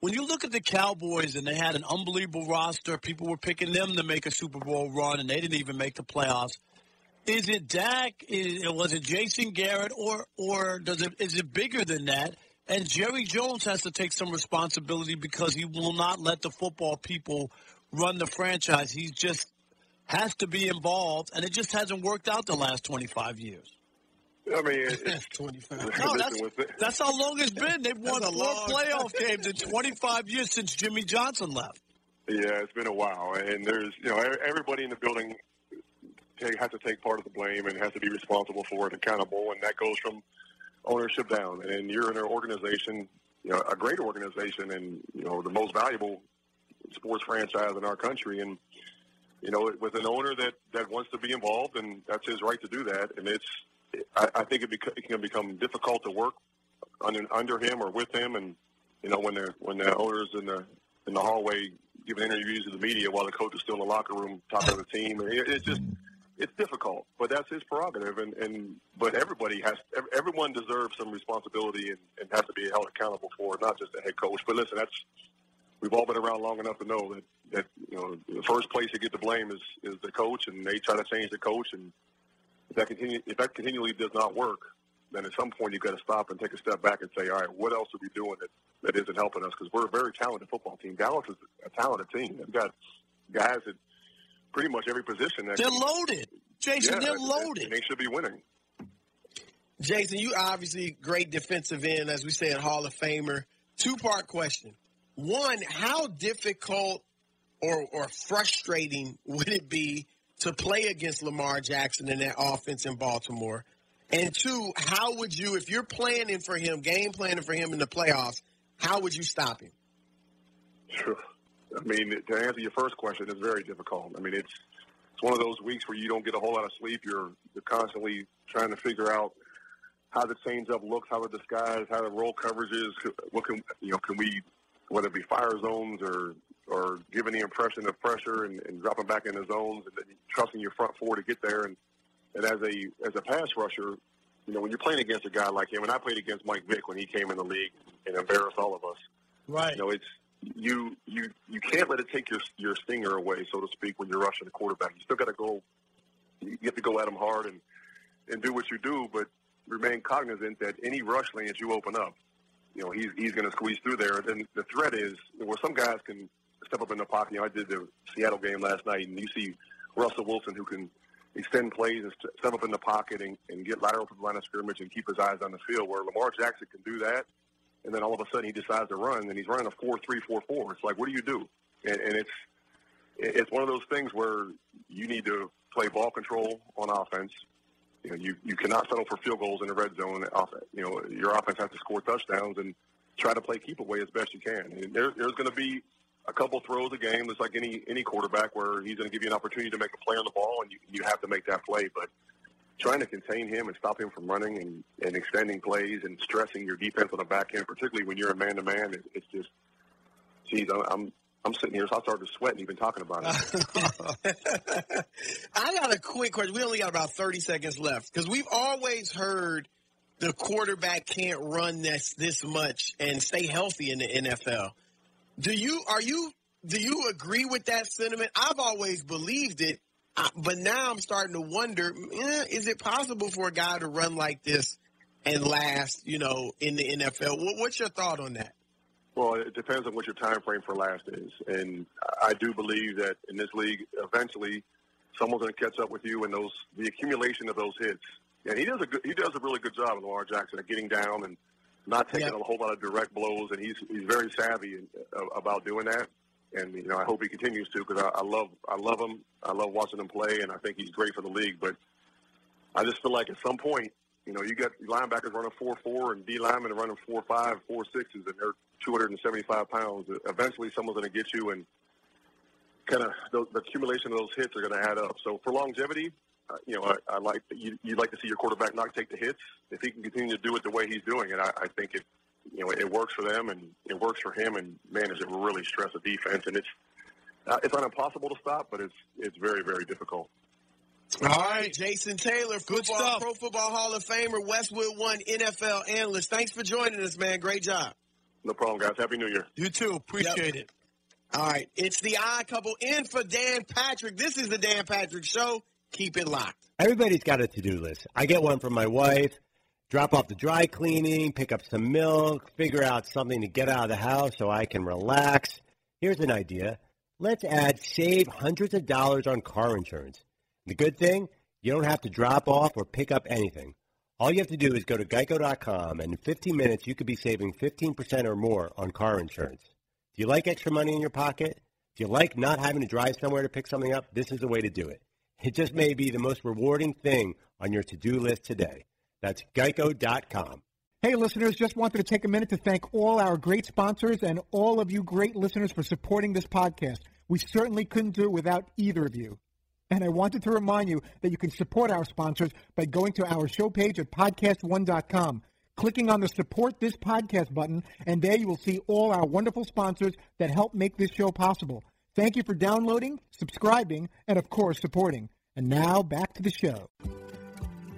S4: when you look at the Cowboys and they had an unbelievable roster, people were picking them to make a Super Bowl run, and they didn't even make the playoffs. Is it Dak? Is, was it Jason Garrett, or or does it is it bigger than that? And Jerry Jones has to take some responsibility because he will not let the football people run the franchise. He just has to be involved, and it just hasn't worked out the last 25 years.
S25: I mean, it's
S4: 25. No, that's, that's how long it's been. They've won
S25: a
S4: four
S25: long
S4: playoff games in 25 years since Jimmy Johnson left.
S25: Yeah, it's been a while, and there's you know e- everybody in the building take, has to take part of the blame and has to be responsible for it, accountable, and that goes from ownership down. And you're in an organization, you know, a great organization, and you know the most valuable sports franchise in our country, and you know with an owner that that wants to be involved, and that's his right to do that. And it's I, I think it, bec- it can become difficult to work under, under him or with him, and you know when the when the owners in the in the hallway giving interviews to the media while the coach is still in the locker room talking to the team. It, it's just it's difficult, but that's his prerogative. And, and but everybody has everyone deserves some responsibility and, and has to be held accountable for not just the head coach. But listen, that's we've all been around long enough to know that that you know the first place to get the blame is is the coach, and they try to change the coach, and if that continue if that continually does not work, then at some point you've got to stop and take a step back and say, all right, what else are we doing that that isn't helping us? Because we're a very talented football team. Dallas is a talented team. They've got guys at pretty much every position. That
S4: They're loaded. Jason,
S25: Yeah,
S4: they're loaded.
S25: And they should be winning.
S10: Jason, you obviously great defensive end, as we said, Hall of Famer. Two part question. One, how difficult or, or frustrating would it be to play against Lamar Jackson in that offense in Baltimore? And two, how would you, if you're planning for him, game planning for him in the playoffs, how would you stop him?
S25: Sure. I mean, to answer your first question, it's very difficult. I mean, it's it's one of those weeks where you don't get a whole lot of sleep. You're you're constantly trying to figure out how the change up looks, how the disguise, how the roll coverage is. What can you know? Can we whether it be fire zones or or giving the impression of pressure and, and dropping back in the zones and then trusting your front four to get there. And, and as a as a pass rusher, you know, when you're playing against a guy like him, and I played against Mike Vick when he came in the league and embarrassed all of us.
S4: Right.
S25: You know, it's you you you can't let it take your your stinger away, so to speak, when you're rushing the quarterback. You still got to go. You have to go at him hard and and do what you do, but remain cognizant that any rush lanes you open up, you know, he's he's going to squeeze through there. Then the threat is where some guys can step up in the pocket. You know, I did the Seattle game last night, and you see Russell Wilson who can extend plays and step up in the pocket and, and get lateral to the line of scrimmage and keep his eyes on the field. Where Lamar Jackson can do that, and then all of a sudden he decides to run, and he's running a four-three-four-four. It's like, what do you do? And, and it's it's one of those things where you need to play ball control on offense. You know, you, you cannot settle for field goals in the red zone. Off, you know, your offense has to score touchdowns and try to play keep away as best you can. And there, there's going to be a couple throws a game, just like any any quarterback, where he's going to give you an opportunity to make a play on the ball, and you, you have to make that play. But trying to contain him and stop him from running and, and extending plays and stressing your defense on the back end, particularly when you're a man to man, it's just, geez, I'm, I'm I'm sitting here, so I started sweating even talking about it.
S10: I got a quick question. We only got about 30 seconds left because we've always heard the quarterback can't run this this much and stay healthy in the NFL. Do you are you do you agree with that sentiment? I've always believed it, uh, but now I'm starting to wonder: eh, is it possible for a guy to run like this and last? You know, in the NFL. What, what's your thought on that?
S25: Well, it depends on what your time frame for last is, and I do believe that in this league, eventually, someone's going to catch up with you, and those the accumulation of those hits. And he does a good, he does a really good job, of Lamar Jackson, at getting down and not taking
S10: Yep.
S25: a whole lot of direct blows, and he's he's very savvy uh, about doing that. And you know, I hope he continues to because I, I love I love him. I love watching him play, and I think he's great for the league. But I just feel like at some point, you know, you got linebackers running four four and D linemen running four five, four sixes, and they're two hundred and seventy five pounds. Eventually, someone's going to get you, and kind of the, the accumulation of those hits are going to add up. So for longevity, uh, you know, I, I like you. You like to see your quarterback not take the hits. If he can continue to do it the way he's doing it, I, I think it you know, it works for them and it works for him. And man, does it really stress the defense? And it's uh, it's not impossible to stop, but it's it's very very difficult.
S10: All right, Jason Taylor, football, Pro Football Hall of Famer, Westwood One NFL analyst. Thanks for joining us, man. Great job.
S25: No problem, guys. Happy New Year.
S4: You too. Appreciate
S10: it. All right, it's the odd couple in for Dan Patrick. This is the Dan Patrick Show. Keep it locked.
S26: Everybody's got a to-do list. I get one from my wife. Drop off the dry cleaning, pick up some milk, figure out something to get out of the house so I can relax. Here's an idea. Let's add save hundreds of dollars on car insurance. The good thing, you don't have to drop off or pick up anything. All you have to do is go to geico.com, and in 15 minutes, you could be saving 15% or more on car insurance. Do you like extra money in your pocket? Do you like not having to drive somewhere to pick something up? This is the way to do it. It just may be the most rewarding thing on your to do list today. That's geico.com.
S27: Hey, listeners, just wanted to take a minute to thank all our great sponsors and all of you great listeners for supporting this podcast. We certainly couldn't do it without either of you. And I wanted to remind you that you can support our sponsors by going to our show page at podcast1.com, clicking on the support this podcast button, and there you will see all our wonderful sponsors that help make this show possible. Thank you for downloading, subscribing, and of course, supporting. And now back to the show.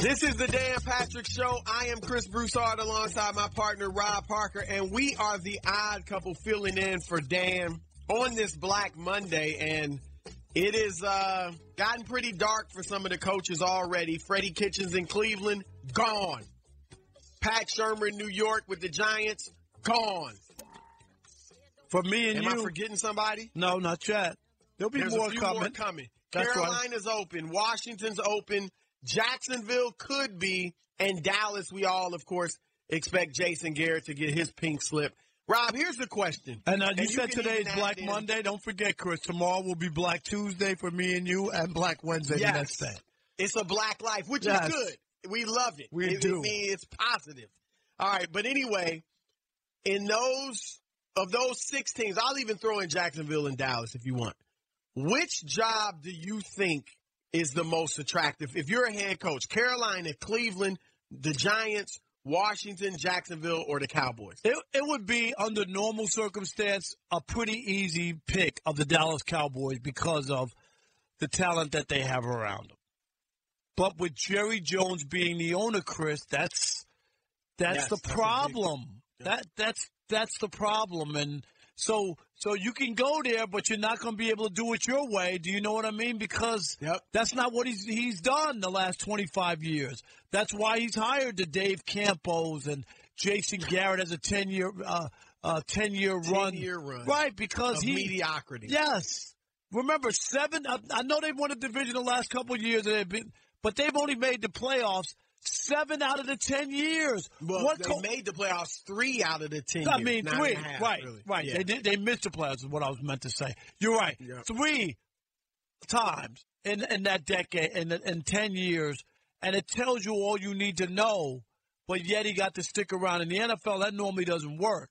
S10: This is the Dan Patrick Show. I am Chris Broussard alongside my partner Rob Parker, and we are the odd couple filling in for Dan on this Black Monday. And it is uh, gotten pretty dark for some of the coaches already. Freddie Kitchens in Cleveland, gone. Pat Shurmur in New York with the Giants, gone.
S4: For me and
S10: Am
S4: you,
S10: I forgetting somebody?
S4: No, not yet. There'll be
S10: There's
S4: more coming.
S10: more coming.
S4: That's right.
S10: Carolina's open. Washington's open. Jacksonville could be. And Dallas, we all, of course, expect Jason Garrett to get his pink slip. Rob, here's the question.
S4: And uh, you
S10: And
S4: said today is Black
S10: in-
S4: Monday. Don't forget, Chris. Tomorrow will be Black Tuesday for me and you, and Black Wednesday the
S10: Yes.
S4: next day.
S10: It's a black life, which
S4: Yes.
S10: is good. We love it.
S4: We
S10: it,
S4: do.
S10: I mean, it's positive. All right, but anyway, in those of those six teams, I'll even throw in Jacksonville and Dallas if you want. Which job do you think is the most attractive? If you're a head coach, Carolina, Cleveland, the Giants, Washington, Jacksonville, or the Cowboys?
S4: It, it would be, under normal circumstance, a pretty easy pick of the Dallas Cowboys because of the talent that they have around them. But with Jerry Jones being the owner, Chris, that's that's
S10: Yes,
S4: the
S10: that's a big-
S4: problem. That that's that's the problem, and so so you can go there, but you're not going to be able to do it your way. Do you know what I mean? Because that's not what he's he's done the last 25 years. That's why he's hired the Dave Campos and Jason Garrett as a 10 year uh, uh, 10 year run.
S10: 10-year run
S4: right? Because he
S10: mediocrity.
S4: Yes. Remember seven. I, I know they've won a division the last couple of years, and they've been, but they've only made the playoffs seven out of the ten years.
S10: Well,
S4: what
S10: they
S4: co-
S10: made the playoffs three out of the ten.
S4: I mean, three.
S10: half,
S4: right,
S10: really.
S4: right.
S10: Yeah.
S4: They did. They missed the playoffs. Is what I was meant to say. You're right.
S10: Yeah.
S4: Three times in in that decade in in ten years, and it tells you all you need to know. But yet he got to stick around in the NFL. That normally doesn't work.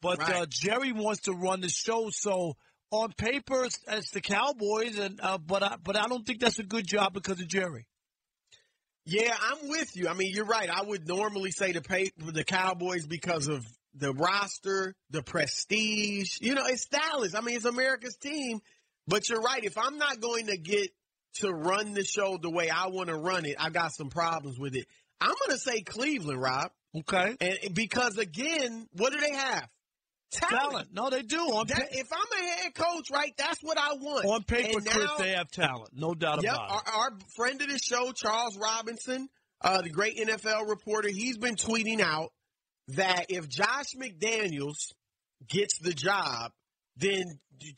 S4: But uh, Jerry wants to run the show, so on paper it's, it's the Cowboys, and uh, but I, but I don't think that's a good job because of Jerry.
S10: Yeah, I'm with you. I mean, you're right. I would normally say the pay the Cowboys because of the roster, the prestige. You know, it's Dallas. I mean, it's America's team. But you're right. If I'm not going to get to run the show the way I want to run it, I got some problems with it. I'm going to say Cleveland, Rob.
S4: Okay.
S10: And because again, what do they have? Talent.
S4: Talent. No, they do. On,
S10: That-
S4: pa-
S10: if I'm a head coach, right, that's what I want.
S4: on paper, Chris, they have talent. No doubt
S10: Yep,
S4: about it.
S10: our, our friend of the show, Charles Robinson, uh, the great NFL reporter, he's been tweeting out that if Josh McDaniels gets the job, then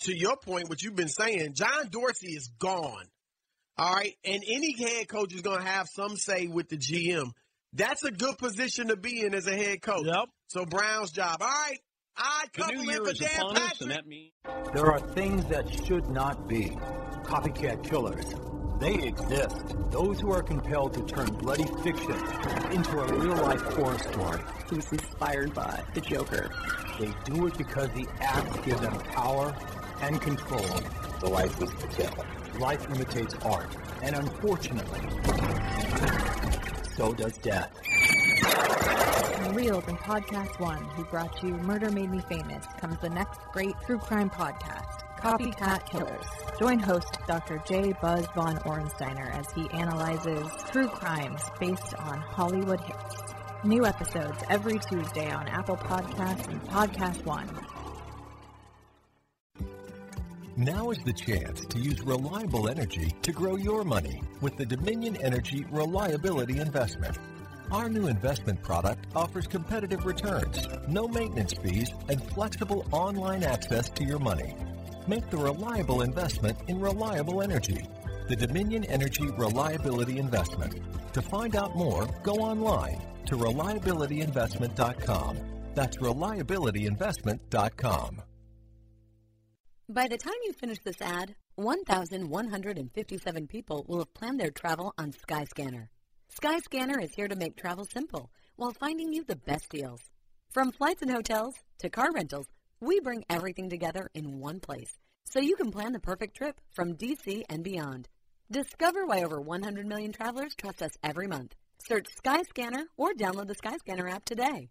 S10: to your point, what you've been saying, John Dorsey is gone. All right, and any head coach is going to have some say with the GM. That's a good position to be in as a head coach.
S4: Yep.
S10: So Brown's job. All right, I
S28: The
S10: couple
S28: new
S10: in
S28: year
S10: for
S28: is
S10: Dan
S28: upon us,
S10: Patrick.
S28: and that means there are things that should not be. Copycat killers. They exist. Those who are compelled to turn bloody fiction into a real-life horror story. Who's inspired by the Joker. They do it because the acts give them power and control. The life is the kill. Life imitates art, and unfortunately, so does death.
S29: Reeled in Podcast One, who brought you Murder Made Me Famous, comes the next great true crime podcast, Copycat Killers. Join host Dr. J. Buzz Von Ornsteiner as he analyzes true crimes based on Hollywood hits. New episodes every Tuesday on Apple Podcasts and Podcast One.
S20: Now is the chance to use reliable energy to grow your money with the Dominion Energy Reliability Investment. Our new investment product offers competitive returns, no maintenance fees, and flexible online access to your money. Make the reliable investment in reliable energy. The Dominion Energy Reliability Investment. To find out more, go online to reliabilityinvestment.com. That's reliabilityinvestment.com.
S21: By the time you finish this ad, 1,157 people will have planned their travel on Skyscanner. Skyscanner is here to make travel simple while finding you the best deals. From flights and hotels to car rentals, we bring everything together in one place so you can plan the perfect trip from DC and beyond. Discover why over 100 million travelers trust us every month. Search Skyscanner or download the Skyscanner app today.